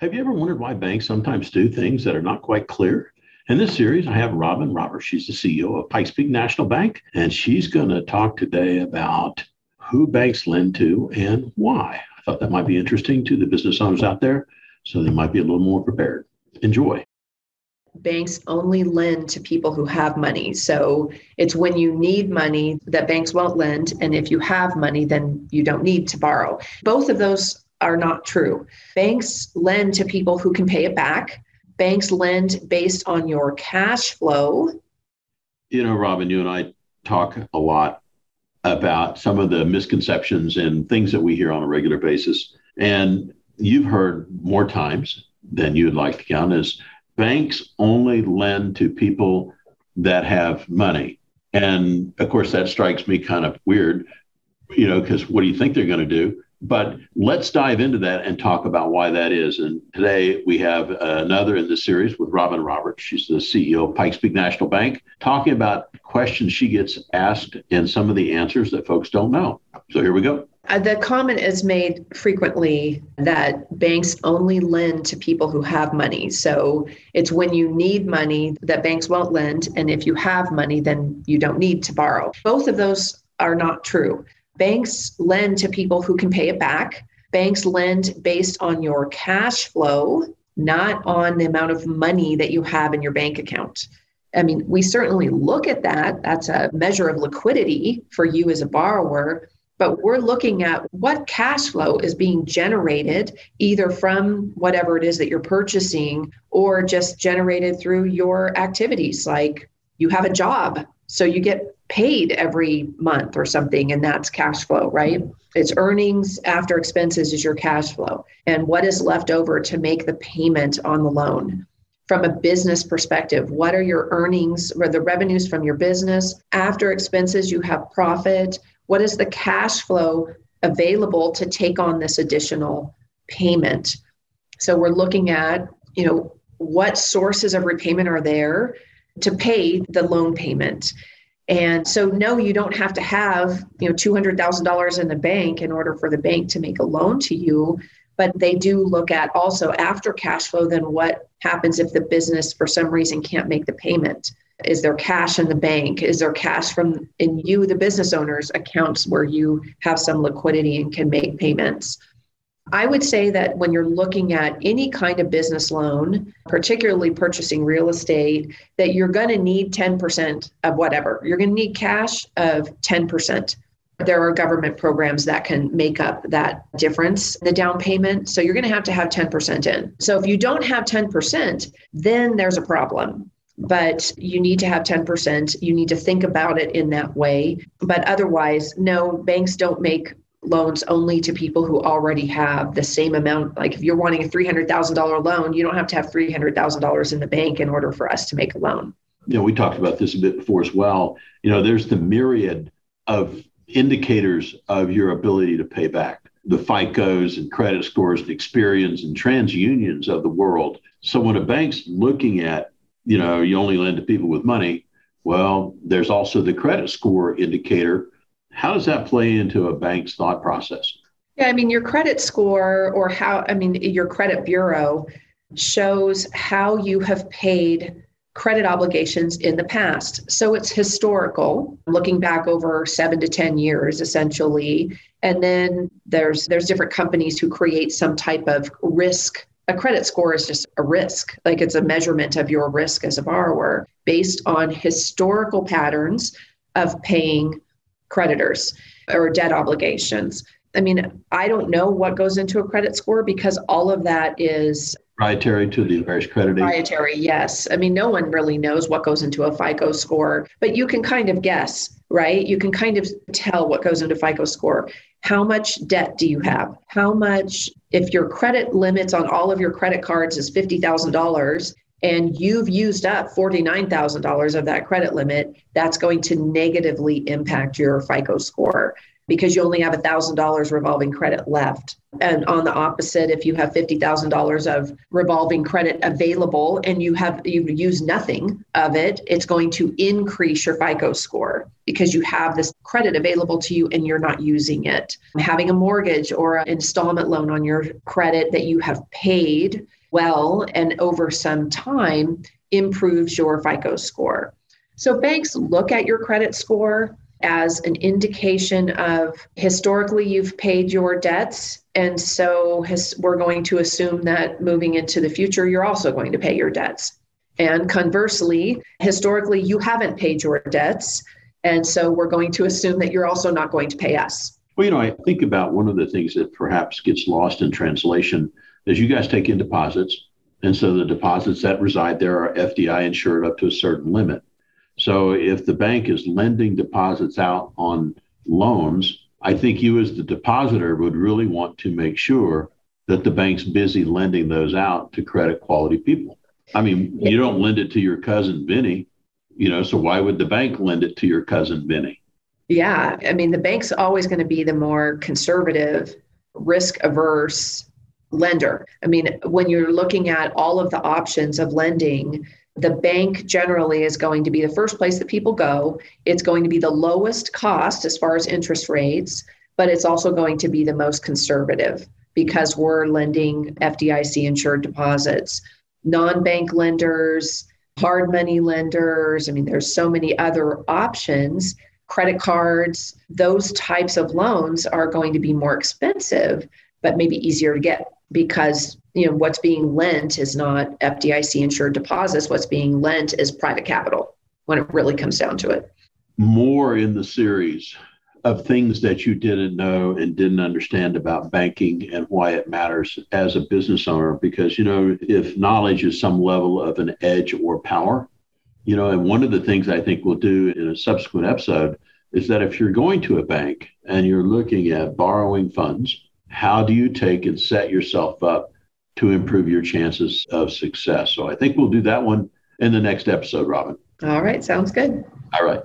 Have you ever wondered why banks sometimes do things that are not quite clear? In this series, I have Robin Roberts. She's the CEO of Pikes Peak National Bank, and she's going to talk today about who banks lend to and why. I thought that might be interesting to the business owners out there, so they might be a little more prepared. Enjoy. Banks only lend to people who have money. So it's when you need money that banks won't lend. And if you have money, then you don't need to borrow. Both of those are not true. Banks lend to people who can pay it back. Banks lend based on your cash flow. You know, Robin, you and I talk a lot about some of the misconceptions and things that we hear on a regular basis. And you've heard more times than you'd like to count is banks only lend to people that have money. And of course, that strikes me kind of weird, you know, because what do you think they're going to do? But let's dive into that and talk about why that is. And today we have another in this series with Robin Roberts. She's the CEO of Pikes Peak National Bank, talking about questions she gets asked and some of the answers that folks don't know. So here we go. Uh, the comment is made frequently that banks only lend to people who have money. So it's when you need money that banks won't lend. And if you have money, then you don't need to borrow. Both of those are not true. Banks lend to people who can pay it back. Banks lend based on your cash flow, not on the amount of money that you have in your bank account. I mean, we certainly look at that. That's a measure of liquidity for you as a borrower. But we're looking at what cash flow is being generated either from whatever it is that you're purchasing or just generated through your activities. Like you have a job, so you get paid every month or something, and that's cash flow, right? It's earnings after expenses is your cash flow, and what is left over to make the payment on the loan. From a business perspective, what are your earnings or the revenues from your business? After expenses, you have profit. What is the cash flow available to take on this additional payment? So we're looking at, you know, what sources of repayment are there to pay the loan payment and so, no, you don't have to have you know two hundred thousand dollars in the bank in order for the bank to make a loan to you. But they do look at also after cash flow. Then what happens if the business for some reason can't make the payment? Is there cash in the bank? Is there cash from in you, the business owner's accounts where you have some liquidity and can make payments? I would say that when you're looking at any kind of business loan, particularly purchasing real estate, that you're going to need 10% of whatever. You're going to need cash of 10%. There are government programs that can make up that difference, the down payment. So you're going to have to have 10% in. So if you don't have 10%, then there's a problem but you need to have 10%. You need to think about it in that way. But otherwise, no, banks don't make loans only to people who already have the same amount. Like if you're wanting a $300,000 loan, you don't have to have $300,000 in the bank in order for us to make a loan. You know, we talked about this a bit before as well. You know, there's the myriad of indicators of your ability to pay back the FICOs and credit scores and experience and TransUnions of the world. So when a bank's looking at, you know, you only lend to people with money, well, there's also the credit score indicator how does that play into a bank's thought process? Yeah, I mean, your credit score or how, I mean, your credit bureau shows how you have paid credit obligations in the past. So it's historical, looking back over 7 to 10 years essentially. And then there's there's different companies who create some type of risk. A credit score is just a risk, like it's a measurement of your risk as a borrower based on historical patterns of paying creditors or debt obligations. I mean, I don't know what goes into a credit score because all of that is proprietary to the various credit proprietary yes. I mean no one really knows what goes into a fico score but you can kind of guess right? You can kind of tell what goes into fico score. How much debt do you have? How much if your credit limits on all of your credit cards is $50000 and you've used up $49,000 of that credit limit, that's going to negatively impact your FICO score. because you only have $1,000 revolving credit left. And on the opposite, if you have $50,000 of revolving credit available and you have you use nothing of it, it's going to increase your FICO score because you have this credit available to you and you're not using it. Having a mortgage or an installment loan on your credit that you have paid well and over some time improves your FICO score. So banks look at your credit score as an indication of historically you've paid your debts. And so we're going to assume that moving into the future, you're also going to pay your debts. And conversely, historically, you haven't paid your debts. And so we're going to assume that you're also not going to pay us. Well, you know, I think about one of the things that perhaps gets lost in translation is you guys take in deposits. And so the deposits that reside there are FDIC insured up to a certain limit. So if the bank is lending deposits out on loans, I think you as the depositor would really want to make sure that the bank's busy lending those out to credit quality people. I mean, you don't lend it to your cousin Vinny, you know, so why would the bank lend it to your cousin Vinny? Yeah, I mean, the bank's always going to be the more conservative, risk averse lender. I mean, when you're looking at all of the options of lending, the bank generally is going to be the first place that people go. It's going to be the lowest cost as far as interest rates, but it's also going to be the most conservative because we're lending FDIC insured deposits. Non bank lenders, hard money lenders, I mean, there's so many other options. Credit cards, those types of loans are going to be more expensive, but maybe easier to get because you know what's being lent is not FDIC insured deposits. What's being lent is private capital when it really comes down to it. More in the series of things that you didn't know and didn't understand about banking and why it matters as a business owner. Because you know, if knowledge is some level of an edge or power, you know, and one of the things I think we'll do in a subsequent episode is that if you're going to a bank and you're looking at borrowing funds how do you take and set yourself up to improve your chances of success? So I think we'll do that one in the next episode, Robin. All right. Sounds good. All right.